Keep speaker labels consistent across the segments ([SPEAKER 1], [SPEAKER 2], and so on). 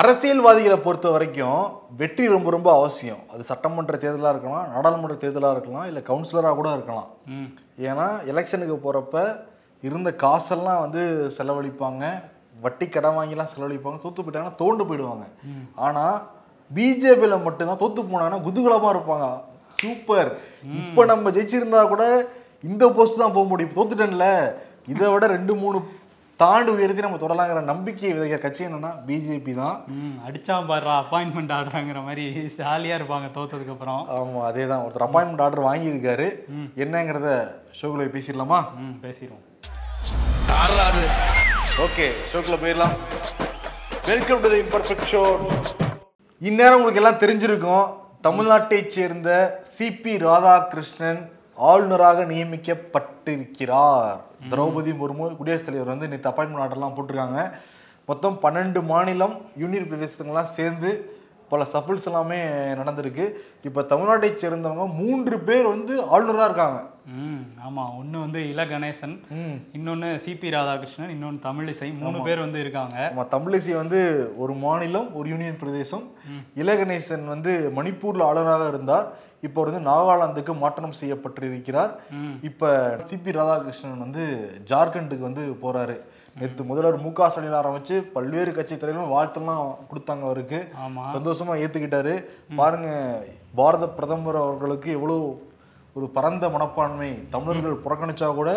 [SPEAKER 1] அரசியல்வாதிகளை பொறுத்த வரைக்கும் வெற்றி ரொம்ப ரொம்ப அவசியம். அது சட்டமன்ற தேர்தலாக இருக்கலாம் நாடாளுமன்ற தேர்தலாக இருக்கலாம் இல்லை கவுன்சிலராக கூட இருக்கலாம். ஏன்னா எலெக்ஷனுக்கு போகிறப்ப இருந்த காசெல்லாம் வந்து செலவழிப்பாங்க. வட்டி கடன் வாங்கிலாம் செலவழிப்பாங்க. தோத்து போயிட்டாங்கன்னா தோண்டு போயிடுவாங்க. ஆனால் பிஜேபியில் மட்டும்தான் தோத்து போனாங்கன்னா குதூகலமாக இருப்பாங்க. சூப்பர். இப்போ நம்ம ஜெயிச்சிருந்தா கூட இந்த போஸ்ட் தான் போக முடியும். தோத்துட்டேன்ல. இதை விட ரெண்டு மூணு தாண்டு உயர்த்தி நம்ம தொடலாங்கிற நம்பிக்கையை விதைக்கிற கட்சி என்னன்னா பிஜேபி தான்.
[SPEAKER 2] ம் அடிச்சா பாடுறா அப்பாயின்மெண்ட் ஆடுறாங்கிற மாதிரி ஜாலியாக இருப்பாங்க தோத்ததுக்கு அப்புறம்.
[SPEAKER 1] ஆமாம் அதே தான் ஒருத்தர் அப்பாயின்மெண்ட் ஆர்டர் வாங்கியிருக்காரு. என்னங்கிறத ஷோக்குள்ள பேசிடலாமா?
[SPEAKER 2] ம் பேசிடுவோம்.
[SPEAKER 1] ஓகே ஷோக்குள்ள போயிடலாம். Welcome to the imperfect show இந்நேரம் உங்களுக்கு எல்லாம் தெரிஞ்சிருக்கும். தமிழ்நாட்டைச் சேர்ந்த சிபி ராதாகிருஷ்ணன் ஆளுநராக நியமிக்கப்பட்டிருக்கிறார். திரௌபதி முர்மு குடியரசுத் தலைவர் வந்து நேற்று அப்பாயின்மெண்ட் ஆர்டர்லாம் போட்டிருக்காங்க. மொத்தம் பன்னெண்டு மாநிலம் யூனியன் பிரதேசத்துங்கெல்லாம் சேர்ந்து பல சஃபிள்ஸ் எல்லாமே நடந்திருக்கு. இப்போ தமிழ்நாட்டைச் சேர்ந்தவங்க மூன்று பேர் வந்து ஆளுநராக இருக்காங்க.
[SPEAKER 2] ம் ஆமாம் ஒன்று வந்து இல கணேசன் இன்னொன்று சிபி ராதாகிருஷ்ணன் இன்னொன்று தமிழிசை மூணு பேர் வந்து இருக்காங்க.
[SPEAKER 1] தமிழிசை வந்து ஒரு மாநிலம் ஒரு யூனியன் பிரதேசம். இலகணேசன் வந்து மணிப்பூர்ல ஆளுநராக இருந்தார். இப்போ வந்து நாகாலாந்துக்கு மாற்றம் செய்யப்பட்டிருக்கிறார். இப்ப சிபி ராதாகிருஷ்ணன் வந்து ஜார்க்கண்டுக்கு வந்து போறாரு. நேற்று முதல்வர் மு க ஸ்டாலின் ஆரம்பிச்சு பல்வேறு கட்சி தலைவர்களும் வாழ்த்தெல்லாம் கொடுத்தாங்க அவருக்கு. சந்தோஷமா ஏத்துக்கிட்டாரு. பாருங்க பாரத பிரதமர் அவர்களுக்கு எவ்வளவு ஒரு பரந்த மனப்பான்மை. தமிழர்கள் புறக்கணிச்சா கூட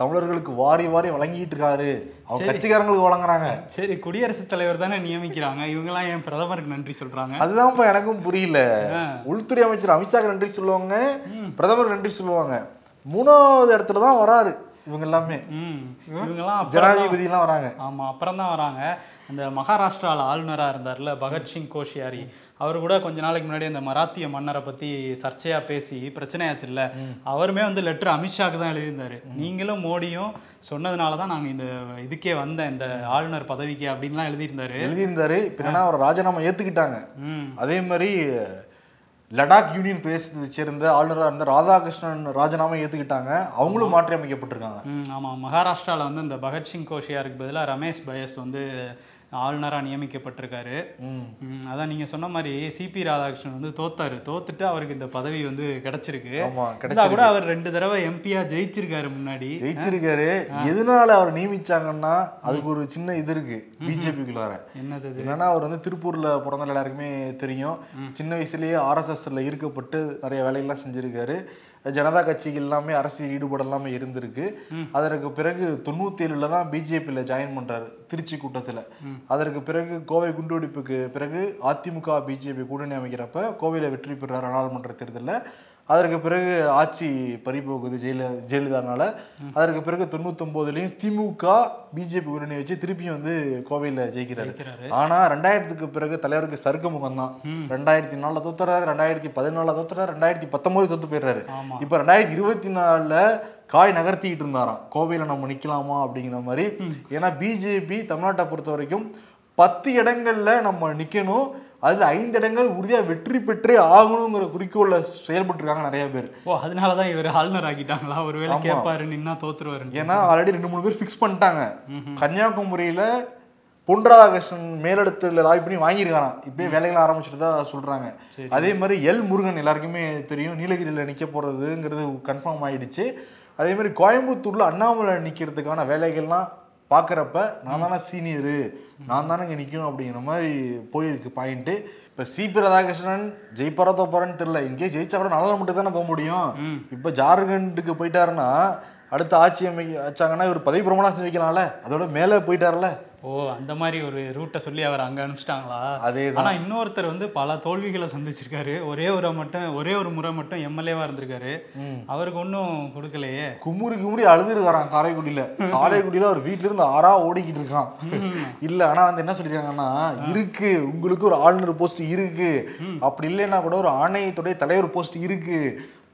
[SPEAKER 1] தமிழர்களுக்கு வாரி வாரி வழங்கிட்டு இருக்காரு அவங்க கட்சிக்காரங்களுக்கு வழங்குறாங்க.
[SPEAKER 2] சரி குடியரசுத் தலைவர் தானே நியமிக்கிறாங்க. இவங்கெல்லாம் ஏன் பிரதமருக்கு நன்றி சொல்றாங்க.
[SPEAKER 1] அதுதான்ப்பா எனக்கும் புரியல. உள்துறை அமைச்சர் அமித்ஷாக்கு நன்றி சொல்லுவாங்க பிரதமர் நன்றி சொல்லுவாங்க. மூணாவது இடத்துல தான் வராரு இவங்க எல்லாமே.
[SPEAKER 2] இவங்கெல்லாம் அப்புறம்
[SPEAKER 1] ஜனாதிபதி எல்லாம் வராங்க.
[SPEAKER 2] ஆமாம் அப்புறம் தான் வராங்க. அந்த மகாராஷ்டிராவில் ஆளுநராக இருந்தார்ல பகத்சிங் கோஷியாரி. அவர் கூட கொஞ்ச நாளைக்கு முன்னாடி அந்த மராத்திய மன்னரை பற்றி சர்ச்சையாக பேசி பிரச்சனையாச்சுல்ல அவருமே வந்து லெட்டர் அமித்ஷாக்கு தான் எழுதியிருந்தாரு. நீங்களும் மோடியும் சொன்னதுனால தான் நாங்கள் இந்த இதுக்கே வந்தேன் இந்த ஆளுநர் பதவிக்கு அப்படின்லாம் எழுதியிருந்தாரு.
[SPEAKER 1] எழுதியிருந்தாரு. என்னன்னா அவர் ராஜினாமா ஏத்துக்கிட்டாங்க.
[SPEAKER 2] ம்.
[SPEAKER 1] அதே மாதிரி லடாக் யூனியன் பிரதேசத்தை சேர்ந்த ஆளுநராக இருந்த ராதாகிருஷ்ணன் ராஜினாமா ஏத்துக்கிட்டாங்க. அவங்களும் மாற்றி அமைக்கப்பட்டிருக்காங்க.
[SPEAKER 2] ஆமாம் மகாராஷ்டிராவில் வந்து இந்த பகத்சிங் கோஷியாருக்கு பதிலாக ரமேஷ் பயஸ் வந்து ஆளுநராக நியமிக்கப்பட்டிருக்காரு. அதான் நீங்கள் சொன்ன மாதிரி சிபி ராதாகிருஷ்ணன் வந்து தோத்தாரு. தோத்துட்டு அவருக்கு இந்த பதவி வந்து கிடைச்சிருக்கு. கூட அவர் ரெண்டு தடவை எம்பியா ஜெயிச்சிருக்காரு முன்னாடி.
[SPEAKER 1] ஜெயிச்சிருக்காரு. எதனால அவர் நியமிச்சாங்கன்னா அதுக்கு ஒரு சின்ன இது இருக்கு. பிஜேபிக்குள்ளார
[SPEAKER 2] என்னது
[SPEAKER 1] என்னன்னா அவர் வந்து திருப்பூர்ல பிறந்த எல்லாருக்குமே தெரியும். சின்ன வயசுலயே ஆர்எஸ்எஸ்ல ஈர்க்கப்பட்டு நிறைய வேலைகள்லாம் செஞ்சிருக்காரு. ஜனதா கட்சிக்கு எல்லாமே அரசியல் ஈடுபாடு எல்லாமே இருந்திருக்கு அதற்கு பிறகு தொண்ணூத்தி ஏழுல தான் பிஜேபியில் ஜாயின் பண்றாரு. திருச்சி கூட்டத்துல. அதற்கு பிறகு கோவை குண்டுவெடிப்புக்கு பிறகு அதிமுக பிஜேபி கூட்டணி அமைக்கிறப்ப கோவையில வெற்றி பெறார் நாடாளுமன்ற தேர்தலில். அதற்கு பிறகு ஆட்சி பறிபோகுது ஜெயல ஜெயலலிதானால. அதற்கு பிறகு தொண்ணூத்தொன்பதுலயும் திமுக பிஜேபி கூட்டணி வச்சு திருப்பியும் வந்து கோவையில ஜெயிக்கிறாரு.
[SPEAKER 2] ஜெயிக்கிறாரு.
[SPEAKER 1] ஆனா ரெண்டாயிரத்துக்கு பிறகு தலைவருக்கு சறுக்க முகம் தான் ரெண்டாயிரத்தி நாலுல தோத்துறாரு ரெண்டாயிரத்தி பதினாலுல தோத்துறாரு ரெண்டாயிரத்தி பத்தொன்பது தோத்து போயிடுறாரு. இப்ப ரெண்டாயிரத்தி இருபத்தி நாலுல காய் நகர்த்திக்கிட்டு இருந்தாராம். கோவையில நம்ம நிக்கலாமா அப்படிங்கிற மாதிரி. ஏன்னா பிஜேபி தமிழ்நாட்டை பொறுத்த வரைக்கும் பத்து இடங்கள்ல நம்ம நிக்கணும். அதுல ஐந்து இடங்கள் உறுதியா வெற்றி பெற்றே ஆகணுங்கிற குறிக்கோள்ல செயல்பட்டு இருக்காங்க நிறைய பேர்.
[SPEAKER 2] ஓ அதனால தான் இவர் ஆளுநர் ஆக்கிட்டாங்களா ஒருவேளை கேட்பாரு நின்னா தோத்துருவாரு
[SPEAKER 1] ஏன்னா ஆல்ரெடி ரெண்டு மூணு பேர் ஃபிக்ஸ் பண்ணிட்டாங்க. கன்னியாகுமரியில பொன் ராதாகிருஷ்ணன் மேலிடத்துல லாய் பண்ணி வாங்கியிருக்காராம். இப்பயே வேலைகளை ஆரம்பிச்சுட்டு தான் சொல்றாங்க. அதே மாதிரி எல் முருகன் எல்லாருக்குமே தெரியும். நீலகிரியில நிக்க போறதுங்கிறது கன்ஃபார்ம் ஆயிடுச்சு. அதே மாதிரி கோயம்புத்தூர்ல அண்ணாமலை நிக்கிறதுக்கான வேலைகள்லாம் பார்க்குறப்ப நான் தானே சீனியரு நான் தானே இங்கே நிற்கணும் அப்படிங்கிற மாதிரி போயிருக்கு பாயிண்ட்டு. இப்போ சிபி ராதாகிருஷ்ணன் ஜெயிப்பாரா தோப்பாரான்னு தெரியல. இங்கே ஜெயிச்சா கூட நல்லா மட்டும் தானே போக முடியும். இப்போ ஜார்க்கண்டுக்கு போயிட்டாருன்னா அடுத்த ஆட்சி அமைக்க வச்சாங்கன்னா இவர் பதவி பிரமாணம் செஞ்சு வைக்கலாம்ல. அதோட மேலே போயிட்டார்ல.
[SPEAKER 2] ஓ அந்த மாதிரி ஒரு ரூட்டை சொல்லி அவர் அங்க அனுப்பிச்சிட்டாங்களா?
[SPEAKER 1] அதேதான்.
[SPEAKER 2] ஆனா இன்னொருத்தர் வந்து பல தோல்விகளை சந்திச்சிருக்காரு. ஒரே ஒரு மட்டும் ஒரே ஒரு முறை மட்டும் எம்எல்ஏவா இருந்திருக்காரு. அவருக்கு ஒன்றும் கொடுக்கலையே.
[SPEAKER 1] குமுறி குமுறி அழுதுருக்காரான் காரைக்குடியில. காரைக்குடியில அவர் வீட்ல இருந்து ஆறா ஓடிக்கிட்டு இருக்கான் இல்ல ஆனா வந்து என்ன சொல்லிருக்காங்கன்னா இருக்கு உங்களுக்கு ஒரு ஆளுநர் போஸ்ட் இருக்கு. அப்படி இல்லைன்னா கூட ஒரு ஆணையத்துடைய தலைவர் போஸ்ட் இருக்கு.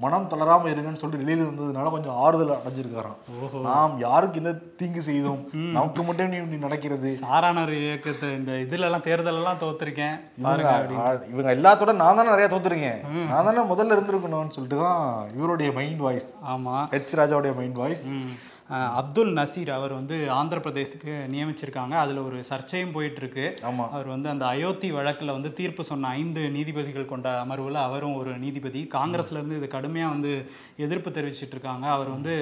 [SPEAKER 1] மனம் தளராம இருங்கன்னு சொல்லிட்டு வெளியில வந்ததுனால கொஞ்சம் ஆறுதல் அடைஞ்சிருக்காராம். நாம் யாருக்கு இந்த தீங்கு செய்தோம்? நமக்கு மட்டும் நீ நடக்கிறது?
[SPEAKER 2] சாரானர் இயக்கத்தை இந்த இதுல எல்லாம் தேர்தல் எல்லாம் தோத்துருக்கேன்
[SPEAKER 1] இவங்க எல்லாத்தோட நான் தானே நிறைய தோத்துருக்கேன். நான் தானே முதல்ல இருந்திருக்கணும்னு சொல்லிட்டு தான் இவருடைய மைண்ட் வாய்ஸ்
[SPEAKER 2] ஆமா.
[SPEAKER 1] ஹெச் ராஜாவுடைய மைண்ட் வாய்ஸ்
[SPEAKER 2] அப்துல் நசீர் அவர் வந்து ஆந்திர பிரதேசுக்கு நியமிச்சிருக்காங்க. அதில் ஒரு சர்ச்சையும் போயிட்டு இருக்கு
[SPEAKER 1] ஆமா.
[SPEAKER 2] அவர் வந்து அந்த அயோத்தி வழக்கில் வந்து தீர்ப்பு சொன்ன ஐந்து நீதிபதிகள் கொண்ட அமர்வில் அவரும் ஒரு நீதிபதி. காங்கிரஸ்ல இருந்து இது கடுமையாக வந்து எதிர்ப்பு தெரிவிச்சிட்டு இருக்காங்க அவர் வந்து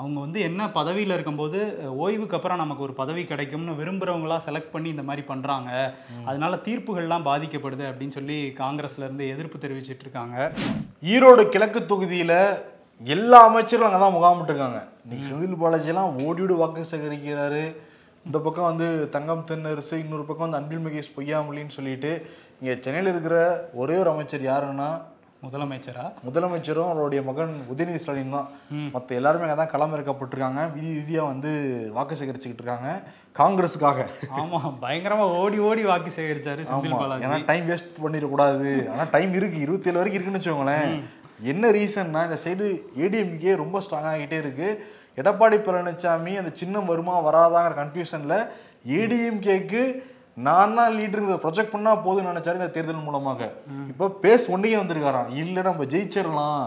[SPEAKER 2] அவங்க வந்து என்ன பதவியில் இருக்கும்போது ஓய்வுக்கு அப்புறம் நமக்கு ஒரு பதவி கிடைக்கும்னு விரும்புகிறவங்களா செலக்ட் பண்ணி இந்த மாதிரி பண்ணுறாங்க அதனால தீர்ப்புகள்லாம் பாதிக்கப்படுது அப்படின்னு சொல்லி காங்கிரஸ்ல இருந்து எதிர்ப்பு தெரிவிச்சிட்டு இருக்காங்க
[SPEAKER 1] ஈரோடு கிழக்கு தொகுதியில எல்லா அமைச்சரும் அங்கே தான் முகாமிட்டுருக்காங்க இன்னைக்கு செந்தில் பாலாஜிலாம் ஓடியோடு வாக்கு சேகரிக்கிறாரு. இந்த பக்கம் வந்து தங்கம் தென்னரசு இன்னொரு பக்கம் வந்து அன்பில் மகேஷ் பொய்யாமொழின்னு சொல்லிட்டு இங்கே சென்னையில் இருக்கிற ஒரே ஒரு அமைச்சர் யாருன்னா?
[SPEAKER 2] முதலமைச்சரா?
[SPEAKER 1] முதலமைச்சரும் அவருடைய மகன் உதயநிதி ஸ்டாலின் தான். மற்ற எல்லாருமே அங்கே தான் களமிறக்கப்பட்டிருக்காங்க விதி விதியாக வந்து வாக்கு சேகரிச்சுக்கிட்டு இருக்காங்க. காங்கிரஸுக்காக.
[SPEAKER 2] ஆமா பயங்கரமா ஓடி ஓடி வாக்கு சேகரிச்சாரு
[SPEAKER 1] ஏன்னா டைம் வேஸ்ட் பண்ணிடக்கூடாது. ஆனால் டைம் இருக்கு. இருபத்தேழு வரைக்கும் இருக்குன்னு வச்சுக்கோங்களேன். என்ன ரீசன்னா இந்த சைடு ஏடிஎம்கே ரொம்ப ஸ்ட்ராங் ஆகிட்டே இருக்கு. எடப்பாடி பழனிசாமி அந்த சின்னம் வருமா வராதாங்கிற கன்ஃபியூஷனில் ஏடிஎம்கேக்கு நான் தான் லீடருங்கிறத ப்ரொஜெக்ட் பண்ணா போதும்னு நினைச்சாரு இந்த தேர்தல் மூலமாக. இப்போ பேஸ் ஒன்றையே வந்திருக்காராம். இல்லை நம்ம ஜெயிச்சிடலாம்.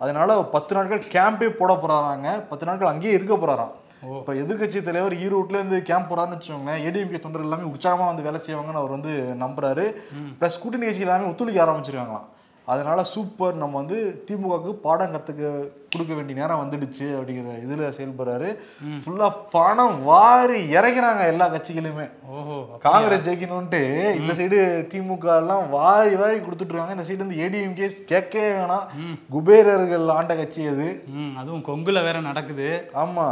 [SPEAKER 1] அதனால பத்து நாட்கள் கேம்பே போட போறாராங்க. பத்து நாட்கள் அங்கேயே இருக்க போறாராம். இப்போ எதிர்க்கட்சி தலைவர் ஈரோட்ல இருந்து கேம்ப் போறாருன்னு வச்சுக்கோங்களேன் ஏடிஎம்கே தொண்டர் எல்லாமே உற்சாகமா வந்து வேலை செய்வாங்கன்னு அவர் வந்து நம்புறாரு. ப்ளஸ் கூட்டணி கட்சிகள் எல்லாமே ஒத்துழைக்க ஆரம்பிச்சிருக்காங்களாம். அதனால் சூப்பர் நம்ம வந்து திமுகவுக்கு பாடம் கற்றுக்க கொடுக்க வேண்டிய நேரம் வந்துடுச்சு அப்படிங்கிற இதுல செயல்படுறாரு. ஃபுல்லா பணம் வாரி இறக்கிறாங்க எல்லா கட்சிகளுமே.
[SPEAKER 2] ஓஹோ
[SPEAKER 1] காங்கிரஸ் ஜெயிக்கணும்ட்டு இந்த சைடு திமுக எல்லாம் வாரி வாரி கொடுத்துட்டு இருக்காங்க இந்த சைடு வந்து ஏடிஎம்கே கேட்கவே வேணாம். குபேரர்கள் ஆண்ட கட்சி அது.
[SPEAKER 2] அதுவும் கொங்குல வேற நடக்குது.
[SPEAKER 1] ஆமா.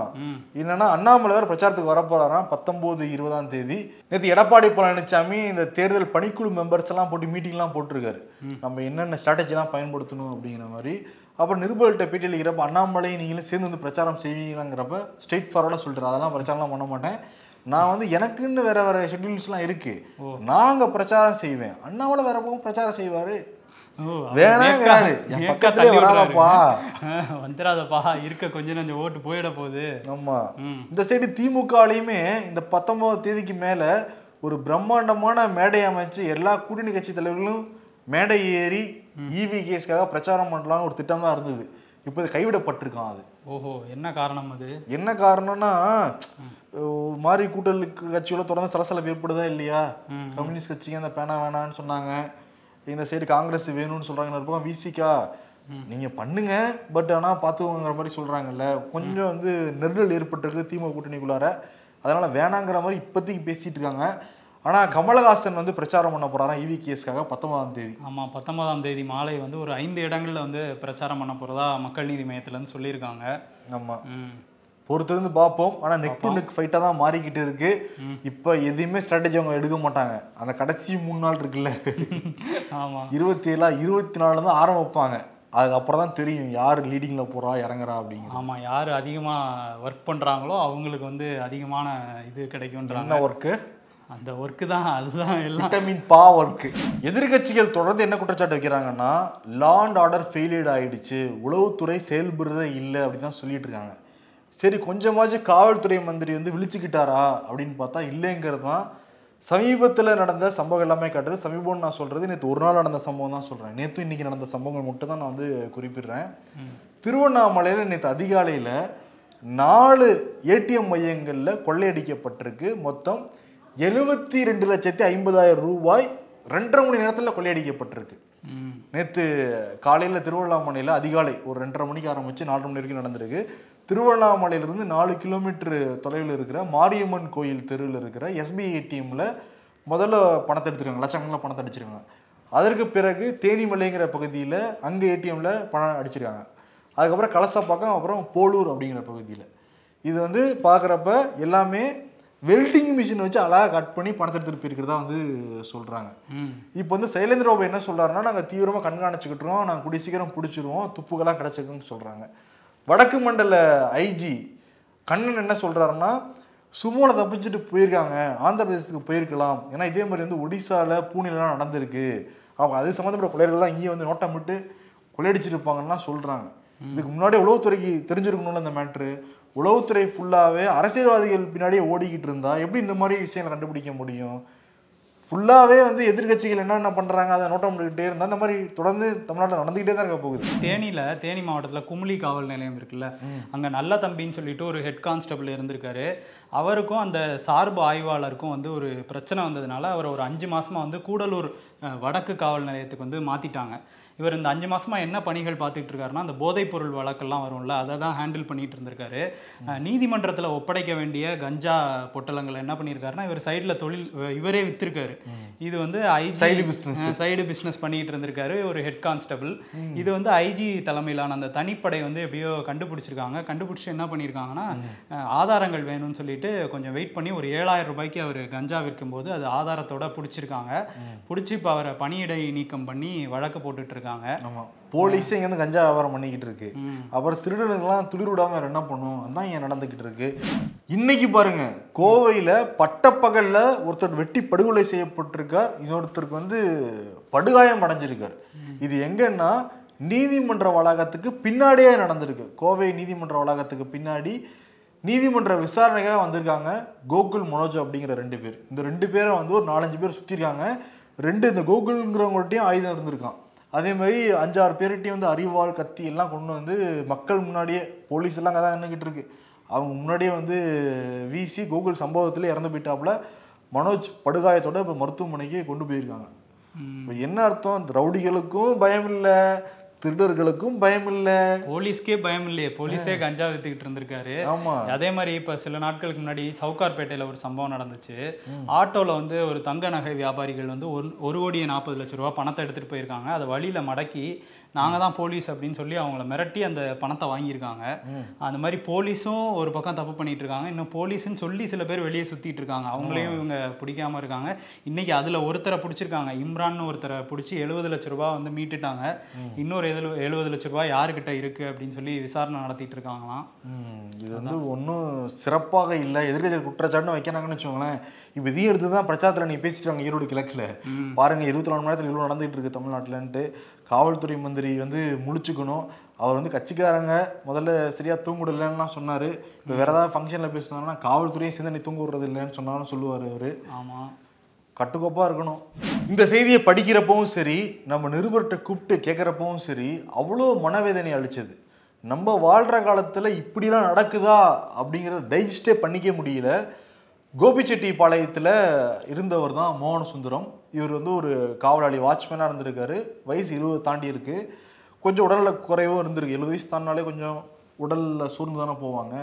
[SPEAKER 1] என்னன்னா அண்ணாமலை வேற பிரச்சாரத்துக்கு வரப்போறாராம். பத்தொன்பது இருபதாம் தேதி. நேற்று எடப்பாடி பழனிசாமி இந்த தேர்தல் பணிக்குழு மெம்பர்ஸ் எல்லாம் போட்டு மீட்டிங்லாம் போட்டிருக்காரு. நம்ம என்னென்ன ஸ்ட்ராட்டஜிலாம் பயன்படுத்தணும் அப்படிங்கிற மாதிரி அப்புறம் நிருபர்கள்ட்ட பேட்டி அளிக்கிறப்ப அண்ணாமலை நீங்களும் சேர்ந்து வந்து பிரச்சாரம் செய்வீங்களாங்கிறப்ப ஸ்ட்ரெயிட் ஃபார்வர்டாக சொல்லிட்டு அதெல்லாம் பிரச்சாரம்லாம் பண்ண மாட்டேன். நான் வந்து எனக்குன்னு வேற வேற ஷெட்யூல்ஸ்லாம் இருக்கு. நாங்க பிரச்சாரம் செய்வேன். அண்ணாமலை வேற பக்கம் பிரச்சாரம் செய்வாரு. வேணாங்கிறாரு. என் வராதப்பா.
[SPEAKER 2] வந்துடாதப்பா இருக்க கொஞ்சம் கொஞ்சம் ஓட்டு போயிட போகுது.
[SPEAKER 1] ஆமா. இந்த சைடு திமுகலையுமே இந்த பத்தொன்பது தேதிக்கு மேல ஒரு பிரம்மாண்டமான மேடை அமைச்சு எல்லா கூட்டணி கட்சி தலைவர்களும் மேடை ஏறி இவி கேஸ்க்காக பிரச்சாரம் பண்ணலாம்னு ஒரு திட்டம் தான் இருந்தது. இப்போ இது கைவிடப்பட்டிருக்கான் அது.
[SPEAKER 2] ஓஹோ என்ன காரணம் அது?
[SPEAKER 1] என்ன காரணம்னா மாதிரி கூட்டணி கட்சியோட தொடர்ந்து சலசலப்பு ஏற்படுதா இல்லையா. கம்யூனிஸ்ட் கட்சிங்க அந்த பேனா வேணான்னு சொன்னாங்க. இந்த சைடு காங்கிரஸ் வேணும்னு சொல்றாங்க. இன்னொரு பக்கம் விசிகா நீங்க பண்ணுங்க. பட் ஆனா பாத்துக்கோங்கிற மாதிரி சொல்றாங்கல்ல. கொஞ்சம் வந்து நெருடல் ஏற்பட்டிருக்கு திமுக கூட்டணிக்குள்ளார. அதனால வேணாங்கிற மாதிரி இப்போதைக்கு பேசிட்டு இருக்காங்க. ஆனா கமலஹாசன் வந்து பிரச்சாரம் பண்ண போறாராம் இவி கேஸ்க்காக பத்தொன்பதாம் தேதி.
[SPEAKER 2] ஆமா பத்தொன்பதாம் தேதி மாலை வந்து ஒரு ஐந்து இடங்கள்ல வந்து பிரச்சாரம் பண்ண போறதா மக்கள் நீதி மையத்துல இருந்து சொல்லியிருக்காங்க.
[SPEAKER 1] ஆமா.
[SPEAKER 2] ம்.
[SPEAKER 1] பொறுத்திருந்து பார்ப்போம் ஆனா நெக் டு நெக் ஃபைட்டாக தான் மாறிக்கிட்டு இருக்கு. இப்போ எதையுமே ஸ்ட்ராட்டஜி அவங்க எடுக்க மாட்டாங்க. அந்த கடைசி மூணு நாள் இருக்குல்ல.
[SPEAKER 2] ஆமா.
[SPEAKER 1] இருபத்தி ஏழா இருபத்தி நாலு தான் ஆரம்பிப்பாங்க அதுக்கப்புறம் தான் தெரியும் யார் லீடிங்ல போறா இறங்குறா அப்படிங்கிறது.
[SPEAKER 2] ஆமா யார் அதிகமா ஒர்க் பண்றாங்களோ அவங்களுக்கு வந்து அதிகமான இது கிடைக்கும்ன்றாங்க.
[SPEAKER 1] ஒர்க்கு
[SPEAKER 2] அந்த ஒர்க்கு தான் அதுதான் எல்லாம்.
[SPEAKER 1] விட்டமின் பா ஒர்க்கு எதிர்க்கட்சிகள் தொடர்ந்து என்ன குற்றச்சாட்டு வைக்கிறாங்கன்னா லா அண்ட் ஆர்டர் ஃபெயிலியர் ஆயிடுச்சு உளவுத்துறை செயல்படுறதே இல்லை அப்படின்னு தான் சொல்லிட்டு இருக்காங்க. சரி கொஞ்சமாச்சும் காவல்துறை மந்திரி வந்து விழிச்சுக்கிட்டாரா அப்படின்னு பார்த்தா இல்லைங்கிறது தான் சமீபத்தில் நடந்த சம்பவம் எல்லாமே காட்டுது. சமீபம்னு நான் சொல்றது நேற்று ஒரு நாள் நடந்த சம்பவம் தான் சொல்றேன். நேற்று இன்னைக்கு நடந்த சம்பவங்கள் மட்டும் தான் நான் வந்து குறிப்பிடுறேன். திருவண்ணாமலையில் நேற்று அதிகாலையில் நாலு ஏடிஎம் மையங்களில் கொள்ளையடிக்கப்பட்டிருக்கு. மொத்தம் எழுபத்தி ரெண்டு லட்சத்தி ஐம்பதாயிரம் ரூபாய் ரெண்டரை மணி நேரத்தில் கொள்ளையடிக்கப்பட்டிருக்கு. நேற்று காலையில் திருவண்ணாமலையில் அதிகாலை ஒரு ரெண்டரை மணிக்கு ஆரம்பித்து நாலு மணி வரைக்கும் நடந்திருக்கு. திருவண்ணாமலையிலிருந்து நாலு கிலோமீட்டர் தொலைவில் இருக்கிற மாரியம்மன் கோயில் தெருவில் இருக்கிற எஸ்பிஐ ஏடிஎம்மில் முதல்ல பணத்தை எடுத்துருக்காங்க. லட்சக்கணக்கில் பணத்தை அடிச்சிருக்காங்க. அதற்கு பிறகு தேனிமலைங்கிற பகுதியில் அங்கே ஏடிஎம்மில் பணம் அடிச்சிருக்காங்க. அதுக்கப்புறம் கலசப்பாக்கம் அப்புறம் போலூர் அப்படிங்கிற பகுதியில். இது வந்து பார்க்குறப்ப எல்லாமே வெல்டிங் மிஷின் வச்சு அழகாக கட் பண்ணி பணத்தை எடுத்துகிட்டு போயிருக்கிறதா வந்து சொல்கிறாங்க இப்போ வந்து சைலேந்திர பாபு என்ன சொல்றாருன்னா நாங்கள் தீவிரமாக கண்காணிச்சுக்கிட்டுருவோம் நாங்கள் கூடிய சீக்கிரம் பிடிச்சிருவோம் துப்புகள்லாம் கிடச்சிருக்குன்னு சொல்கிறாங்க வடக்கு மண்டல ஐஜி கண்ணன் என்ன சொல்றாருன்னா சுமோல தப்பிச்சுட்டு போயிருக்காங்க ஆந்திர பிரதேசத்துக்கு போயிருக்கலாம். ஏன்னா இதே மாதிரி வந்து ஒடிசால பூனேலாம் நடந்திருக்கு. அவங்க அது சம்மந்தப்பட்ட கொள்ளையர்கள்லாம் இங்கேயே வந்து நோட்டமிட்டு கொள்ளையடிச்சிட்டு இருப்பாங்கன்னா சொல்றாங்க. இதுக்கு முன்னாடி உளவுத்துறைக்கு தெரிஞ்சிருக்கணும்ல இந்த மேட்ரு உளவுத்துறை ஃபுல்லாவே அரசியல்வாதிகள் பின்னாடியே ஓடிக்கிட்டு இருந்தா எப்படி இந்த மாதிரி விஷயங்களை கண்டுபிடிக்க முடியும்? ஃபுல்லாவே வந்து எதிர்க்கட்சிகள் என்னென்ன பண்றாங்க அதை நோட்டம் பண்ணிக்கிட்டே இருந்தா அந்த மாதிரி தொடர்ந்து தமிழ்நாட்டில் நடந்துகிட்டே தான் இருக்க போகுது.
[SPEAKER 2] தேனியில் தேனி மாவட்டத்தில் குமுளி காவல் நிலையம் இருக்குல்ல. அங்கே நல்ல தம்பின்னு சொல்லிட்டு ஒரு ஹெட் கான்ஸ்டபிள் இருந்திருக்காரு. அவருக்கும் அந்த சார்பு ஆய்வாளருக்கும் வந்து ஒரு பிரச்சனை வந்ததுனால அவர் ஒரு அஞ்சு மாசமா வந்து கூடலூர் வடக்கு காவல் நிலையத்துக்கு வந்து மாத்திட்டாங்க. இவர் இந்த அஞ்சு மாசமா என்ன பணிகள் பார்த்துட்டு இருக்காருன்னா அந்த போதைப் பொருள் வழக்கெல்லாம் வரும்ல அதை தான் ஹேண்டில் பண்ணிட்டு இருந்திருக்காரு. நீதிமன்றத்தில் ஒப்படைக்க வேண்டிய கஞ்சா பொட்டலங்களை என்ன பண்ணியிருக்காருன்னா இவர் சைடில் தொழில் இவரே வித்திருக்காரு. இது வந்து IG
[SPEAKER 1] Side business.
[SPEAKER 2] Side business பண்ணிட்டு இருந்திருக்காரு ஒரு ஹெட் கான்ஸ்டபிள் இது வந்து ஐஜி தலைமையிலான அந்த தனிப்படை வந்து எப்படியோ கண்டுபிடிச்சிருக்காங்க. கண்டுபிடிச்சு என்ன பண்ணியிருக்காங்கன்னா ஆதாரங்கள் வேணும்னு சொல்லிட்டு கொஞ்சம் வெயிட் பண்ணி ஒரு ஏழாயிரம் ரூபாய்க்கு அவர் கஞ்சா விற்கும்போது அது ஆதாரத்தோட பிடிச்சிருக்காங்க. பிடிச்சி இப்போ அவரை பணியிடை நீக்கம் பண்ணி வழக்கு போட்டுட்டு இருக்காங்க
[SPEAKER 1] ஆமா. போலீஸே இங்க வந்து கஞ்சா வியாபாரம் பண்ணிக்கிட்டு இருக்கு. அப்புறம் திருடனுக்கெல்லாம் துளிர் விடாம வேற என்ன பண்ணும் அதான் இங்க நடந்துகிட்டு இருக்கு. இன்னைக்கு பாருங்க கோவையில பட்டப்பகல்ல ஒருத்தர் வெட்டி படுகொலை செய்யப்பட்டிருக்கார். இன்னொருத்தருக்கு வந்து படுகாயம் அடைஞ்சிருக்கார். இது எங்கன்னா நீதிமன்ற வளாகத்துக்கு பின்னாடியே நடந்திருக்கு. கோவை நீதிமன்ற வளாகத்துக்கு பின்னாடி நீதிமன்ற விசாரணைக்காக வந்திருக்காங்க கோகுல் மனோஜ் அப்படிங்கிற ரெண்டு பேர். இந்த ரெண்டு பேரை வந்து ஒரு நாலஞ்சு பேர் சுற்றிருக்காங்க ரெண்டு இந்த கோகுல்ங்கிறவங்கள்ட்டையும் ஆயுதம் இருந்திருக்கான். அதே மாதிரி அஞ்சாறு பேர்கிட்டையும் வந்து அறிவாள் கத்தி எல்லாம் கொண்டு வந்து மக்கள் முன்னாடியே போலீஸ் எல்லாம் தான் நின்றுக்கிட்டு இருக்கு. அவங்க முன்னாடியே வந்து வீசி கோகுல் சம்பவத்தில் இறந்து போயிட்டாப்புல. மனோஜ் படுகாயத்தோட இப்போ மருத்துவமனைக்கு கொண்டு போயிருக்காங்க. இப்போ என்ன அர்த்தம்? ரவுடிகளுக்கும் பயம் இல்லை திருடர்களுக்கும் பயம் இல்லை
[SPEAKER 2] போலீஸ்க்கே பயம் இல்லையே போலீஸே கஞ்சா வித்துக்கிட்டு இருந்திருக்காரு.
[SPEAKER 1] ஆமா.
[SPEAKER 2] அதே மாதிரி இப்போ சில நாட்களுக்கு முன்னாடி சவுகார்பேட்டையில் ஒரு சம்பவம் நடந்துச்சு. ஆட்டோவில் வந்து ஒரு தங்க நகை வியாபாரிகள் வந்து ஒரு ஒரு கோடியே நாற்பது லட்ச ரூபா பணத்தை எடுத்துகிட்டு போயிருக்காங்க. அதை வழியில் மடக்கி நாங்கள் தான் போலீஸ் அப்படின்னு சொல்லி அவங்கள மிரட்டி அந்த பணத்தை வாங்கியிருக்காங்க. அந்த மாதிரி போலீஸும் ஒரு பக்கம் தப்பு பண்ணிட்டு இருக்காங்க. இன்னும் போலீஸ்னு சொல்லி சில பேர் வெளியே சுற்றிட்டு இருக்காங்க. அவங்களையும் இவங்க பிடிக்காம இருக்காங்க. இன்னைக்கு அதில் ஒருத்தரை பிடிச்சிருக்காங்க. இம்ரான் ஒருத்தரை பிடிச்சி எழுபது லட்ச ரூபா வந்து மீட்டுட்டாங்க. இன்னொரு எழு எழுபது லட்ச ரூபா யாருக்கிட்ட இருக்கு அப்படின்னு சொல்லி விசாரணை நடத்திட்டு இருக்காங்களாம்.
[SPEAKER 1] இது வந்து ஒன்றும் சிறப்பாக இல்லை. எதிர்கட்சி குற்றச்சாட்டுன்னு வைக்கிறாங்கன்னு வச்சுக்கோங்களேன். இப்போ இதையும் எடுத்து தான் பிரச்சாரத்தில் நீ பேசிட்டாங்க ஈரோடு கிழக்கில். பாருங்க இருபத்தி நாலு மணி நேரத்தில் இவ்வளோ நடந்துகிட்டு இருக்கு தமிழ்நாட்டிலன்ட்டு. காவல்துறை மந்திரி வந்து முழிச்சுக்கணும். அவர் வந்து கட்சிக்காரங்க முதல்ல சரியா தூங்குடலன்னா சொன்னார். இப்போ வேற ஏதாவது ஃபங்க்ஷனில் பேசினாருன்னா காவல்துறையும் சேர்ந்து நீ தூங்க விடுறது இல்லைன்னு சொன்னாலும் சொல்லுவார் அவர்.
[SPEAKER 2] ஆமாம்
[SPEAKER 1] கட்டுக்கோப்பா இருக்கணும். இந்த செய்தியை படிக்கிறப்பவும் சரி நம்ம நிருபர்கிட்ட கூப்பிட்டு கேட்குறப்பவும் சரி அவ்வளோ மனவேதனை அளிச்சது. நம்ம வாழ்கிற காலத்தில் இப்படிலாம் நடக்குதா அப்படிங்கிறத டைஜஸ்டே பண்ணிக்க முடியல. கோபிச்செட்டிப்பாளையத்தில் இருந்தவர் தான் மோகன சுந்தரம் இவர் வந்து ஒரு காவலாளி வாட்ச்மேனாக இருந்திருக்காரு. வயசு இருபது தாண்டி இருக்குது கொஞ்சம் உடலில் குறைவும் இருந்திருக்கு. எழுபது வயசு தாண்டினாலே கொஞ்சம் உடலில் சூர்ந்து தானே போவாங்க.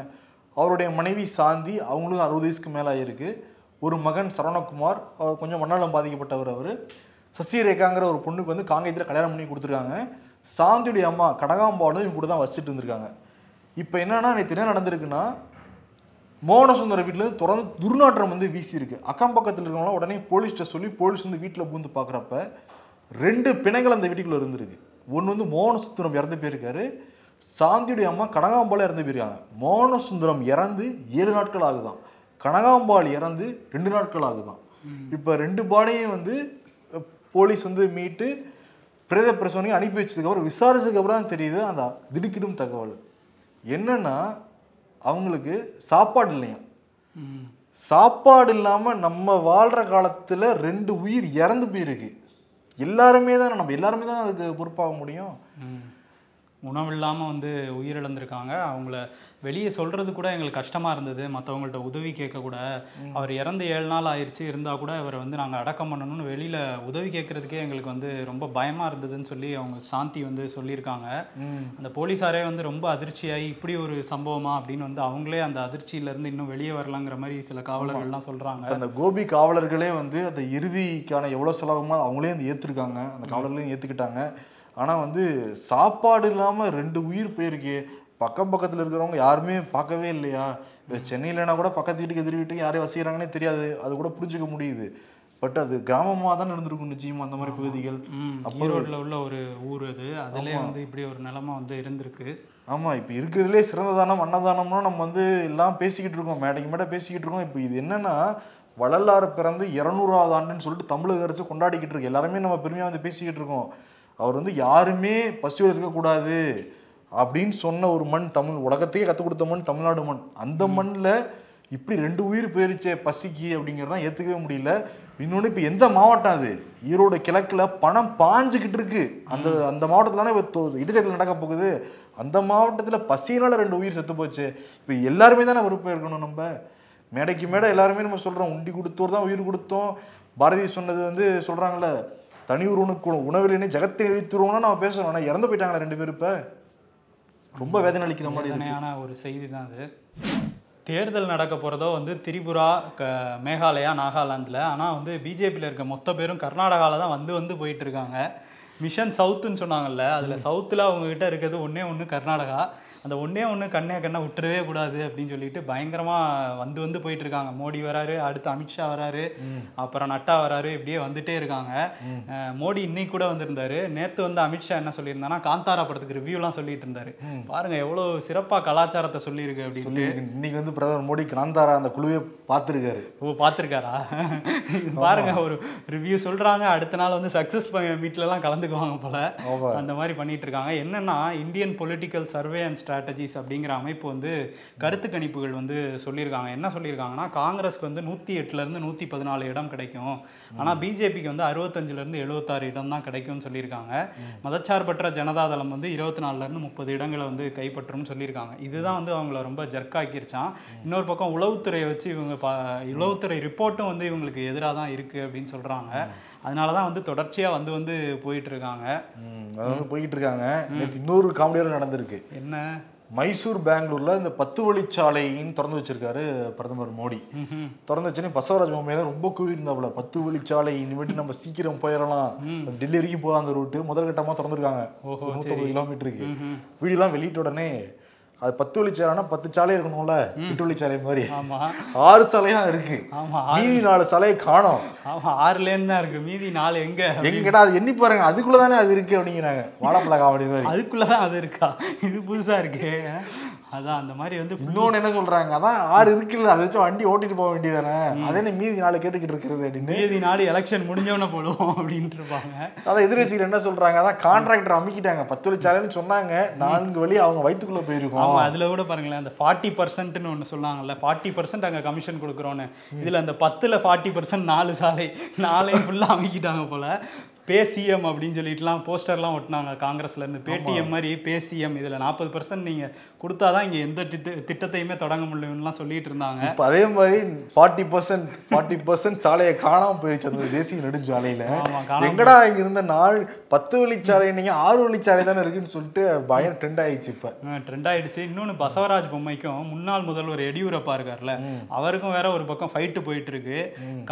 [SPEAKER 1] அவருடைய மனைவி சாந்தி அவங்களும் அறுபது வயசுக்கு மேலே ஆகிருக்கு ஒரு மகன் சரவணகுமார் அவர் கொஞ்சம் மண்ணலம் பாதிக்கப்பட்டவர் அவர். சசிரேகாங்கிற ஒரு பொண்ணுக்கு வந்து காங்கேயத்தில் கல்யாணம் பண்ணி கொடுத்துருக்காங்க. சாந்தியுடைய அம்மா கடகாம்பாலும் இவங்க கூட தான் வச்சுட்டு இருந்திருக்காங்க. இப்போ என்னென்னா நேற்று என்ன நடந்திருக்குன்னா மோகனசுந்தர வீட்டில் தொடர்ந்து துர்நாற்றம் வந்து வீசி இருக்கு அக்கம் பக்கத்தில் இருக்கவங்களாம் உடனே போலீஸ்கிட்ட சொல்லி போலீஸ் வந்து வீட்டில் பூந்து பார்க்குறப்ப ரெண்டு பிணங்கள் அந்த வீட்டுக்குள்ள இருந்திருக்கு. ஒன்று வந்து மோகனசுந்தரம் இறந்து போயிருக்காரு. சாந்தியுடைய அம்மா கனகாம்பாள் இறந்து போயிருக்காங்க. மோகனசுந்தரம் இறந்து ஏழு நாட்கள் ஆகுதான். கனகாம்பாள் இறந்து ரெண்டு நாட்கள் ஆகுதான். இப்போ ரெண்டு பாடியும் வந்து போலீஸ் வந்து மீட்டு பிரேத பிரசவனையும் அனுப்பி வச்சதுக்கப்புறம் விசாரிச்சதுக்கு அப்புறம் தான் தெரியுது அந்த திடுக்கிடும் தகவல். என்னன்னா அவங்களுக்கு சாப்பாடு இல்லையா சாப்பாடு இல்லாமல் நம்ம வாழ்கிற காலத்தில் ரெண்டு உயிர் இறந்து போயிருக்கு. எல்லாருமே தானே நம்ம எல்லாருமே தான் அதுக்கு பொறுப்பாக முடியும்?
[SPEAKER 2] உணவில்லாமல் வந்து உயிரிழந்திருக்காங்க. அவங்கள வெளியே சொல்கிறது கூட எங்களுக்கு கஷ்டமாக இருந்தது. மற்றவங்கள்ட்ட உதவி கேட்க கூட. அவர் இறந்து ஏழு நாள் ஆயிடுச்சு இருந்தால் கூட அவரை வந்து நாங்கள் அடக்கம் பண்ணணும்னு வெளியில் உதவி கேட்குறதுக்கே எங்களுக்கு வந்து ரொம்ப பயமாக இருந்ததுன்னு சொல்லி அவங்க சாந்தி வந்து சொல்லியிருக்காங்க. அந்த போலீஸாரே வந்து ரொம்ப அதிர்ச்சியாகி இப்படி ஒரு சம்பவமா? அப்படின்னு வந்து அவங்களே அந்த அதிர்ச்சியிலேருந்து இன்னும் வெளியே வரலாங்கிற மாதிரி சில காவலர்கள்லாம் சொல்கிறாங்க
[SPEAKER 1] அந்த கோபி காவலர்களே வந்து அந்த இறுதிக்கான எவ்வளோ செலவுமோ அவங்களே வந்து ஏற்றுருக்காங்க அந்த காவலர்களையும் ஏற்றுக்கிட்டாங்க ஆனால் வந்து சாப்பாடு இல்லாமல் ரெண்டு உயிர் போயிருக்கே. பக்கம் பக்கத்தில் இருக்கிறவங்க யாருமே பார்க்கவே இல்லையா? இப்போ சென்னையிலனா கூட பக்கத்து வீட்டுக்கு எதிர் வீட்டுக்கு யாரையும் வசிக்கிறாங்கன்னே தெரியாது. அது கூட புரிஞ்சுக்க முடியுது. பட் அது கிராமமாக தான் இருந்திருக்கும் நிச்சயமா அந்த மாதிரி பகுதிகள்.
[SPEAKER 2] ஈரோட்டில் உள்ள ஒரு ஊர் அது. அதிலே வந்து இப்படி ஒரு நிலைமை வந்து இருந்திருக்கு.
[SPEAKER 1] ஆமாம் இப்போ இருக்கிறதுலே சிறந்த தானம் அன்னதானம்னா நம்ம வந்து எல்லாம் பேசிக்கிட்டு இருக்கோம். மேடைக்கு மேடை பேசிக்கிட்டு இருக்கோம். இப்போ இது என்னன்னா வள்ளலார் பிறந்து இரநூறாவது ஆண்டுன்னு சொல்லிட்டு தமிழக அரசு கொண்டாடிக்கிட்டு இருக்கு. எல்லாருமே நம்ம பெருமையாக வந்து பேசிக்கிட்டு இருக்கோம். அவர் வந்து யாருமே பசியோடு இருக்கக்கூடாது அப்படின்னு சொன்ன ஒரு மண் தமிழ் உலகத்தையே கற்றுக் கொடுத்த மண் தமிழ்நாடு மண். அந்த மண்ணில் இப்படி ரெண்டு உயிர் போயிருச்சே பசிக்கு அப்படிங்கிறதான் ஏற்றுக்கவே முடியல. இன்னொன்று இப்போ எந்த மாவட்டம் அது? ஈரோடு கிழக்குல பணம் பாஞ்சுக்கிட்டு இருக்கு. அந்த அந்த மாவட்டத்தில் தானே இப்போ இடைத்தேர்தல் நடக்க போகுது. அந்த மாவட்டத்தில் பசியினால ரெண்டு உயிர் செத்து போச்சு. இப்போ எல்லாருமே தானே பொறுப்பு இருக்கணும் நம்ம? மேடைக்கு மேடை எல்லாருமே நம்ம சொல்கிறோம் உண்டி கொடுத்தோர் தான் உயிர் கொடுத்தோம். பாரதி சொன்னது வந்து சொல்கிறாங்கல்ல தனி ஒருவனுக்கு உணவிலே ஜகத்தை இழித்துருவோம்னா நம்ம பேசுறோம் ஆனால் இறந்து போயிட்டாங்களா ரெண்டு பேர் இப்போ. ரொம்ப வேதனை அளிக்கிற மாதிரி இருக்கு.
[SPEAKER 2] வேதனையான ஒரு செய்தி தான் அது. தேர்தல் நடக்க போகிறதோ வந்து திரிபுரா க மேகாலயா நாகாலாந்தில். ஆனால் வந்து பிஜேபியில் இருக்க மொத்த பேரும் கர்நாடகாவில் தான் வந்து வந்து போயிட்டு இருக்காங்க. மிஷன் சவுத்துன்னு சொன்னாங்கல்ல. அதில் சவுத்தில் அவங்கக்கிட்ட இருக்கிறது ஒன்றே ஒன்று கர்நாடகா. அந்த ஒன்றே ஒன்று கண்ணே கண்ணை விட்டுறவே கூடாது அப்படின்னு சொல்லிட்டு பயங்கரமாக வந்து வந்து போயிட்டு இருக்காங்க மோடி வராரு அடுத்து அமித்ஷா வராரு அப்புறம் நட்டா வராரு இப்படியே வந்துட்டே இருக்காங்க. மோடி இன்னைக்கு கூட வந்திருந்தாரு. நேற்று வந்து அமித்ஷா என்ன சொல்லியிருந்தானா காந்தாரா படத்துக்கு ரிவ்யூலாம் சொல்லிட்டு இருந்தாரு பாருங்க எவ்வளோ சிறப்பாக கலாச்சாரத்தை சொல்லியிருக்கு அப்படின்னு.
[SPEAKER 1] சொல்லி இன்னைக்கு வந்து பிரதமர் மோடி காந்தாரா அந்த குழுவே பார்த்துருக்காரு.
[SPEAKER 2] ஓ பார்த்துருக்காரா? பாருங்க ஒரு ரிவ்யூ சொல்றாங்க. அடுத்த நாள் வந்து சக்ஸஸ் மீட்லலாம் கலந்துக்குவாங்க போல. அந்த மாதிரி பண்ணிட்டு இருக்காங்க என்னன்னா Indian political survey and strategies அப்படிங்கிற அமைப்பு வந்து கருத்து கணிப்புகள் வந்து சொல்லியிருக்காங்க. என்ன சொல்லியிருக்காங்கன்னா காங்கிரஸ்க்கு வந்து நூற்றி எட்டுலேருந்து நூற்றி பதினாலு இடம் கிடைக்கும். ஆனால் பிஜேபிக்கு வந்து அறுபத்தஞ்சிலேருந்து எழுபத்தாறு இடம் தான் கிடைக்கும்னு சொல்லியிருக்காங்க. மதச்சார்பற்ற ஜனதாதளம் வந்து இருபத்தி நாலுலேருந்து முப்பது இடங்களை வந்து கைப்பற்றும்னு சொல்லியிருக்காங்க. இதுதான் வந்து அவங்கள ரொம்ப ஜர்க்காக்கிருச்சான். இன்னொரு பக்கம் உளவுத்துறையை வச்சு இவங்க பா உளவுத்துறை ரிப்போர்ட்டும் வந்து இவங்களுக்கு எதிராக தான் இருக்குது அப்படின்னு சொல்கிறாங்க அதனால தான் வந்து தொடர்ச்சியாக வந்து வந்து போயிட்டு இருக்காங்க
[SPEAKER 1] ம், அது வந்து போய்கிட்டு இருக்காங்க நேற்று இன்னொரு காமெடியாக நடந்திருக்கு.
[SPEAKER 2] என்ன?
[SPEAKER 1] மைசூர் பெங்களூர்ல இந்த பத்து வழிச்சாலைன்னு திறந்து வச்சிருக்காரு பிரதமர் மோடி. திறந்து வச்சோன்னே பசவராஜ் பொம்மையில ரொம்ப கூவிருந்தாப்புல பத்து வழிச்சாலை இனிமேட்டு நம்ம சீக்கிரம் போயிடலாம். டெல்லி வரைக்கும் போகாத அந்த ரூட்டு முதல் கட்டமா திறந்துருக்காங்க. நூற்றம்பது கிலோமீட்டருக்கு. வீடியோலாம் வெளியிட்ட உடனே அது பத்து வழிச்சாலைனா பத்து சாலை இருக்கணும்ல? எட்டு வழிச்சாலை மாதிரி.
[SPEAKER 2] ஆமா.
[SPEAKER 1] ஆறு சாலையா இருக்கு. மீதி நாலு சாலையை காணோம்.
[SPEAKER 2] ஆமா ஆறு லேன் தான் இருக்கு. மீதி நாலு எங்க?
[SPEAKER 1] எங்கடா அது எண்ணி பாருங்க. அதுக்குள்ள தானே அது இருக்கு அப்படிங்கிறாங்க. வாழைப்பழ காமெடி மாதிரி.
[SPEAKER 2] அதுக்குள்ளதான் அது இருக்கா? இது புதுசா இருக்கே. அதான் அந்த மாதிரி வந்து
[SPEAKER 1] இன்னொன்னு என்ன சொல்றாங்க? அதான் ஆறு இருக்குல்ல. அதை வச்சு வண்டி ஓட்டிட்டு போக வேண்டியதானே அதே மீதி நாலு கேட்டுக்கிட்டு இருக்கிறது அப்படின்னு.
[SPEAKER 2] மீதி நாடு எலெக்ஷன் முடிஞ்சவன போடுவோம் அப்படின்ட்டு இருப்பாங்க.
[SPEAKER 1] அதான் எதிர்கட்சிகள் என்ன சொல்றாங்க? அதான் கான்ட்ராக்டர் அமைக்கிட்டாங்க. பத்து வழிச்சாலைன்னு சொன்னாங்க. நான்கு வழி அவங்க வயித்துக்குள்ள போயிருக்கோம்.
[SPEAKER 2] ஆமா அதுல கூட பாருங்களேன் அந்த ஃபார்ட்டி பர்சன்ட்னு ஒன்று சொன்னாங்கல்ல ஃபார்ட்டி பர்சன்ட் அங்கே கமிஷன் கொடுக்குறோன்னு. இதுல அந்த பத்துல ஃபார்ட்டி பர்சன்ட் நாலு சாலை நாளையும் ஃபுல்லா அமைக்கிட்டாங்க போல. பே சிஎம் அப்படின்னு சொல்லிட்டுலாம் போஸ்டர்லாம் ஒட்டினாங்க காங்கிரஸ்ல இருந்து பேடிஎம் மாதிரி பே சிஎம் இதுல நாற்பது பர்சன்ட் நீங்க கொடுத்தாதான் இங்க எந்த திட்ட திட்டத்தையுமே தொடங்க முடியும்லாம் சொல்லிட்டு இருந்தாங்க
[SPEAKER 1] இப்ப அதே மாதிரி ஃபார்ட்டி பர்சன்ட் ஃபார்ட்டி பர்சன்ட் சாலையை காணாம போயிருச்சு. அந்த தேசிய நெடுஞ்சாலையில. எங்கடா இங்க இருந்த நாள் பத்து வழிச்சாலை நீங்க ஆறு வழிச்சாலை தானே இருக்குன்னு சொல்லிட்டு பயங்கர ட்ரெண்ட் ஆயிடுச்சு இப்ப.
[SPEAKER 2] ட்ரெண்ட் ஆயிடுச்சு. இன்னொன்று பசவராஜ் பொம்மைக்கும் முன்னாள் முதல்வர் எடியூரப்பா இருக்கார்ல அவருக்கும் வேற ஒரு பக்கம் ஃபைட்டு போயிட்டு இருக்கு.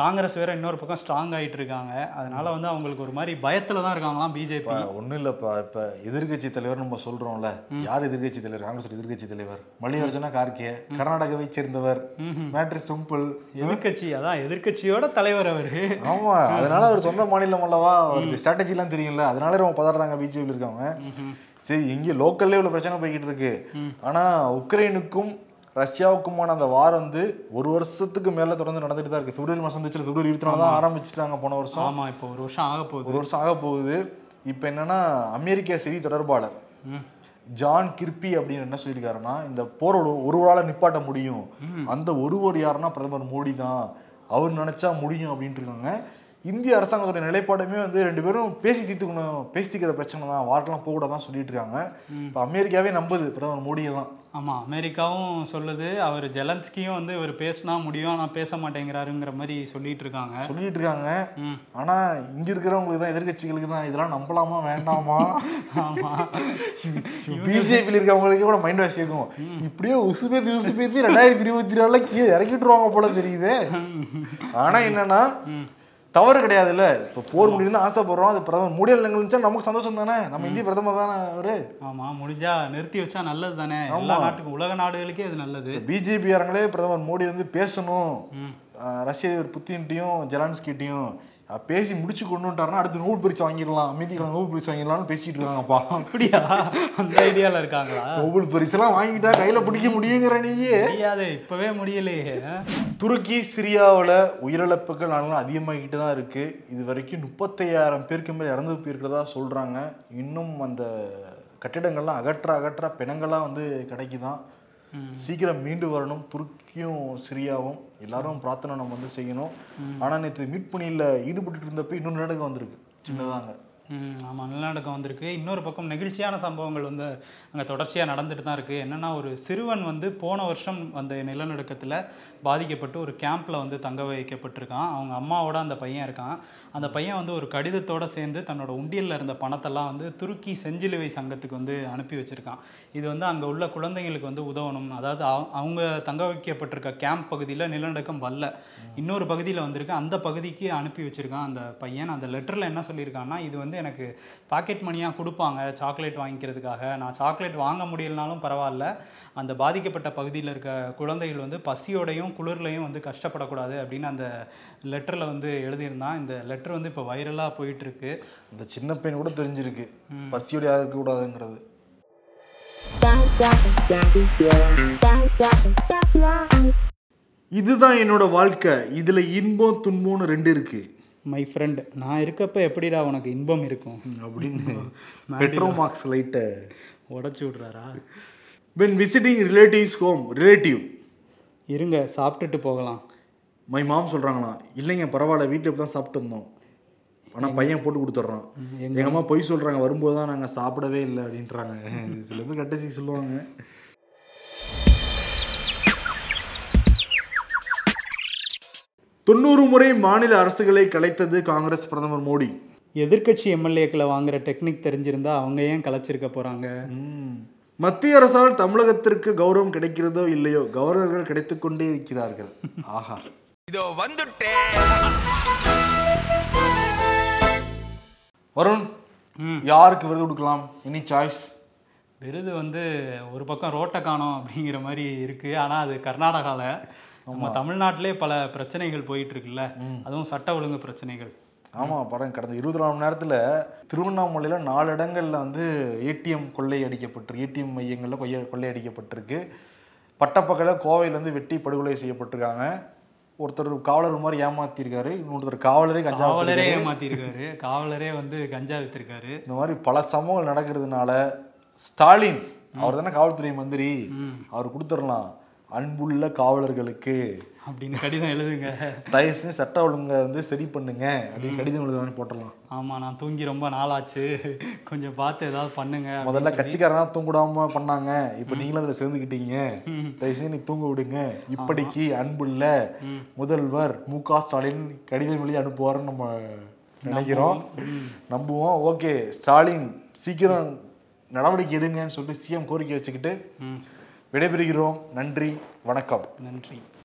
[SPEAKER 2] காங்கிரஸ் வேற இன்னொரு பக்கம் ஸ்ட்ராங் ஆயிட்டு இருக்காங்க. அதனால வந்து அவங்களுக்கு ஒரு மாதிரி பயத்துல தான் இருக்காங்களாம் பிஜேபி
[SPEAKER 1] ஒண்ணும் இல்லப்பா. இப்ப எதிர்க்கட்சி தலைவர் நம்ம சொல்றோம்ல. யார் எதிர்க்கட்சி தலைவர்? காங்கிரஸ் எதிர்க்கட்சி தலைவர். மல்லிகார்ஜுன கார்கே. கர்நாடகாவை சேர்ந்தவர். மேட்ரி சிம்பிள்.
[SPEAKER 2] எதிர்க்கட்சி அதான் எதிர்க்கட்சியோட தலைவர் அவரு.
[SPEAKER 1] ஆமா. அதனால அவர் சொந்த மாநிலம் அல்லவா? அவருக்கு ஸ்ட்ராட்டஜி எல்லாம் தெரியும்ல. அதனால ரொம்ப பதறாங்க பிஜேபியில் இருக்காங்க சரி இங்க லோக்கல்லே இவ்வளவு பிரச்சனை போய்கிட்டு இருக்கு. ஆனா உக்ரைனுக்கும் ரஷ்யாவுக்குமான அந்த வார் வந்து ஒரு வருஷத்துக்கு மேல தொடர்ந்து நடந்துட்டு தான் இருக்கு. பிப்ரவரி மாசம் வந்துச்சு பிப்ரவரி இருபத்தி நாலு தான் ஆரம்பிச்சிட்டாங்க போன வருஷம்.
[SPEAKER 2] ஆமா இப்போ ஒரு வருஷம் ஆக போகுது.
[SPEAKER 1] ஒரு வருஷம் ஆக போகுது. இப்போ என்னன்னா அமெரிக்க செய்தி தொடர்பாளர். ஜான் கிர்பி அப்படின்னு என்ன சொல்லியிருக்காருன்னா இந்த போர் ஒரு ஒருவரால நிப்பாட்ட முடியும். அந்த ஒருவர் யாருன்னா பிரதமர் மோடி தான். அவர் நினைச்சா முடியும் அப்படின்ட்டு இருக்காங்க. இந்திய அரசாங்கத்தோட நிலைப்பாடுமே வந்து ரெண்டு பேரும் பேசி தீர்த்துக்கணும் பேசி தீர்க்கிற பிரச்சனை தான். வார்க்கெல்லாம் போகக்கூடாதான் சொல்லிட்டு இருக்காங்க இப்போ அமெரிக்காவே நம்புது பிரதமர் மோடியை தான்
[SPEAKER 2] ஆமா அமெரிக்காவும் சொல்லுது. அவர் ஜெலன்ஸ்கியும் வந்து இவர் பேசினா முடியும் ஆனா பேச மாட்டேங்கிறாருங்கிற மாதிரி சொல்லிட்டு இருக்காங்க
[SPEAKER 1] சொல்லிட்டு இருக்காங்க
[SPEAKER 2] ம்.
[SPEAKER 1] ஆனா இங்க இருக்கிறவங்களுக்கு தான் எதிர்க்கட்சிகளுக்கு தான் இதெல்லாம் நம்பலாமா வேண்டாமா?
[SPEAKER 2] ஆமா.
[SPEAKER 1] பிஜேபியில் இருக்கவங்களுக்கு கூட மைண்ட் வாஷ் இருக்கும் இப்படியே உசுபேத்தி உசுபேத்தி ரெண்டாயிரத்தி இருபத்தி நாலுல கீழே இறக்கி விட்டுருவாங்க போல தெரியுது. ஆனா என்னன்னா தவறு கிடையாதுல்ல. இப்போ போர் முடியும் ஆசைப்படுறோம் அது பிரதமர் முடியல் இருந்துச்சா நமக்கு சந்தோஷம் தானே? நம்ம இந்திய பிரதமர் தானே அவரு?
[SPEAKER 2] ஆமா முடிஞ்சா நிறுத்தி வச்சா நல்லது தானே? எல்லா நாட்டுக்கும் உலக நாடுகளுக்கே அது நல்லது.
[SPEAKER 1] பிஜேபி யாரங்களே பிரதமர் மோடி வந்து பேசணும். ரஷ்ய புத்தின்ட்டையும் ஜெலான்ஸ்கிட்டையும். பேசி முடிச்சு கொண்டு வந்துட்டாருன்னா அடுத்து நோபல் பரிசு வாங்கிடலாம் அமைதிக்கான நோபல் பரிசு வாங்கிடலாம்னு பேசிட்டு இருக்காங்கப்பா.
[SPEAKER 2] அப்படியா? அந்த ஐடியால இருக்காங்களா?
[SPEAKER 1] நோபல் பரிசெல்லாம் வாங்கிட்டா கையில பிடிக்க முடியுங்கிற நீயே.
[SPEAKER 2] முடியாது இப்பவே முடியலையே.
[SPEAKER 1] துருக்கி சிரியாவில் உயிரிழப்புகள் நாளும் அதிகமாகிட்டு தான் இருக்கு. இது வரைக்கும் முப்பத்தையாயிரம் பேருக்கு மேல் இறந்து போயிருக்கிறதா சொல்றாங்க. இன்னும் அந்த கட்டிடங்கள்லாம் அகற்ற அகற்ற பிணங்களாக வந்து கிடைக்குதான். சீக்கிரம் மீண்டு வரணும். துருக்கியும் சிரியாவும். எல்லாரும் பிரார்த்தனை நம்ம வந்து செய்யணும். ஆனா நேற்று மீட் பணியில் ஈடுபட்டு இருந்தப்ப இன்னொரு நாடகம் வந்திருக்கு. சின்னதாங்க.
[SPEAKER 2] ஆமாம் நிலநடுக்கம் வந்திருக்கு. இன்னொரு பக்கம் நெகிழ்ச்சியான சம்பவங்கள் வந்து அங்கே தொடர்ச்சியாக நடந்துட்டு தான் இருக்குது என்னென்னா ஒரு சிறுவன் வந்து போன வருஷம் அந்த நிலநடுக்கத்தில் பாதிக்கப்பட்டு ஒரு கேம்பில் வந்து தங்க வைக்கப்பட்டிருக்கான். அவங்க அம்மாவோட அந்த பையன் இருக்கான். அந்த பையன் வந்து ஒரு கடிதத்தோட சேர்ந்து தன்னோட உண்டியலில் இருந்த பணத்தெல்லாம் வந்து துருக்கி செஞ்சிலுவை சங்கத்துக்கு வந்து அனுப்பி வச்சுருக்கான். இது வந்து அங்கே உள்ள குழந்தைங்களுக்கு வந்து உதவணும். அதாவது அவ- அவங்க தங்க வைக்கப்பட்டிருக்க கேம்ப் பகுதியில் நிலநடுக்கம் வரல. இன்னொரு பகுதியில் வந்திருக்கு. அந்த பகுதிக்கு அனுப்பி வச்சுருக்கான் அந்த பையன். அந்த லெட்டரில் என்ன சொல்லியிருக்கான்னா இது வந்து எனக்கு பாக்கெட் மணியாக கொடுப்பாங்க சாக்லேட் வாங்கிக்கிறதுக்காக. நான் சாக்லேட் வாங்க முடியலனாலும் பரவாயில்ல. அந்த பாதிக்கப்பட்ட பகுதியில் இருக்க குழந்தைகள் வந்து பசியோடையும் குளிர்லையும் வந்து கஷ்டப்படக்கூடாது அப்படின்னு அந்த லெட்டரில் வந்து எழுதியிருந்தான். இந்த லெட்டர் வந்து இப்போ வைரலாக போயிட்டு இருக்கு
[SPEAKER 1] இந்த சின்ன பையன் கூட தெரிஞ்சிருக்கு. பசியோட யாருக்கு கூடாதுங்கிறது இதுதான் என்னோட வாழ்க்கை. இதுல இன்பம் துன்பம்னு ரெண்டு இருக்கு.
[SPEAKER 2] மை ஃப்ரெண்ட் நான் இருக்கப்ப எப்படிடா உனக்கு இன்பம் இருக்கும்?
[SPEAKER 1] அப்படின்னு பெட்ரோமாக்ஸ் லைட்டை
[SPEAKER 2] உடச்சி விட்றாரா?
[SPEAKER 1] When visiting relatives home relative
[SPEAKER 2] இருங்க சாப்பிட்டுட்டு போகலாம்.
[SPEAKER 1] மை மாம் சொல்றாங்களாம் இல்லைங்க பரவாயில்ல வீட்டில் இப்படி தான் சாப்பிட்டு இருந்தோம் ஆனா பையன் போட்டு கொடுத்துட்றான். எங்க அம்மா பொய் சொல்றாங்க வரும்போது தான் நாங்க சாப்பிடவே இல்லை அப்படின்றாங்க. சில பேர் கட்டசி சொல்லுவாங்க. தொண்ணூறு முறை மாநில அரசுகளை கலைத்தது காங்கிரஸ் பிரதமர் மோடி.
[SPEAKER 2] எதிர்க்கட்சி எம்எல்ஏக்களை வாங்குற டெக்னிக் தெரிஞ்சிருந்தா அவங்க ஏன் கலைச்சிருக்க போகிறாங்க
[SPEAKER 1] ம். மத்திய அரசால் தமிழகத்திற்கு கௌரவம் கிடைக்கிறதோ இல்லையோ கவர்னர்கள் கிடைத்துக் கொண்டே இருக்கிறார்கள். ஆஹா.
[SPEAKER 3] இதோ வந்துட்டேன்
[SPEAKER 1] வருண் யாருக்கு விருது கொடுக்கலாம்? எனி சாய்ஸ்
[SPEAKER 2] விருது வந்து ஒரு பக்கம் ரோட்டை காணோம் அப்படிங்கிற மாதிரி இருக்கு. ஆனா அது கர்நாடகால. நம்ம தமிழ்நாட்டிலே பல பிரச்சனைகள் போயிட்டு இருக்குல்ல அதுவும் சட்ட ஒழுங்கு பிரச்சனைகள்.
[SPEAKER 1] ஆமா படம் கடந்த இருபத்தி நாலு மணி நேரத்துல திருவண்ணாமலையில நாலு இடங்கள்ல வந்து ஏடிஎம் கொள்ளை அடிக்கப்பட்டிருக்கு. ஏடிஎம் மையங்கள்ல கொய்ய கொள்ளை அடிக்கப்பட்டிருக்கு. பட்டப்பகல கோவையில இருந்து வெட்டி படுகொலை செய்யப்பட்டிருக்காங்க. ஒருத்தர் காவலர் மாதிரி ஏமாத்திருக்காரு. இன்னொருத்தர் காவலரே கஞ்சா
[SPEAKER 2] காவலரே. ஏமாத்திருக்காரு. காவலரே வந்து கஞ்சா வித்திருக்காரு.
[SPEAKER 1] இந்த மாதிரி பல சம்பவங்கள் நடக்கிறதுனால ஸ்டாலின் அவர் தானே காவல்துறை மந்திரி. அவர் கொடுத்துடலாம். அன்புள்ள காவலர்களுக்கு
[SPEAKER 2] அப்படின்னு கடிதம் எழுதுங்க.
[SPEAKER 1] தயவு செஞ்சு சட்ட ஒழுங்கை வந்து சரி பண்ணுங்க. அப்படின்னு கடிதம் எழுதுவான்னு போட்டுடலாம்.
[SPEAKER 2] ஆமா நான் தூங்கி ரொம்ப நாளாச்சு. கொஞ்சம் பார்த்து ஏதாவது பண்ணுங்க
[SPEAKER 1] முதல்ல கட்சிக்காரனா தூங்கிடாம பண்ணாங்க. இப்ப நீங்களும் அதுல சேர்ந்துக்கிட்டீங்க தயவு செஞ்சு நீ தூங்க விடுங்க. இப்படிக்கு அன்புள்ள முதல்வர் மு க ஸ்டாலின் கடிதம் எழுதி அனுப்புவாருன்னு நம்ம நினைக்கிறோம். நம்புவோம். ஓகே ஸ்டாலின் சீக்கிரம் நடவடிக்கை எடுங்கன்னு சொல்லிட்டு சிஎம் கோரிக்கை வச்சுக்கிட்டு விடைபெறுகிறோம். நன்றி. வணக்கம்.
[SPEAKER 2] நன்றி.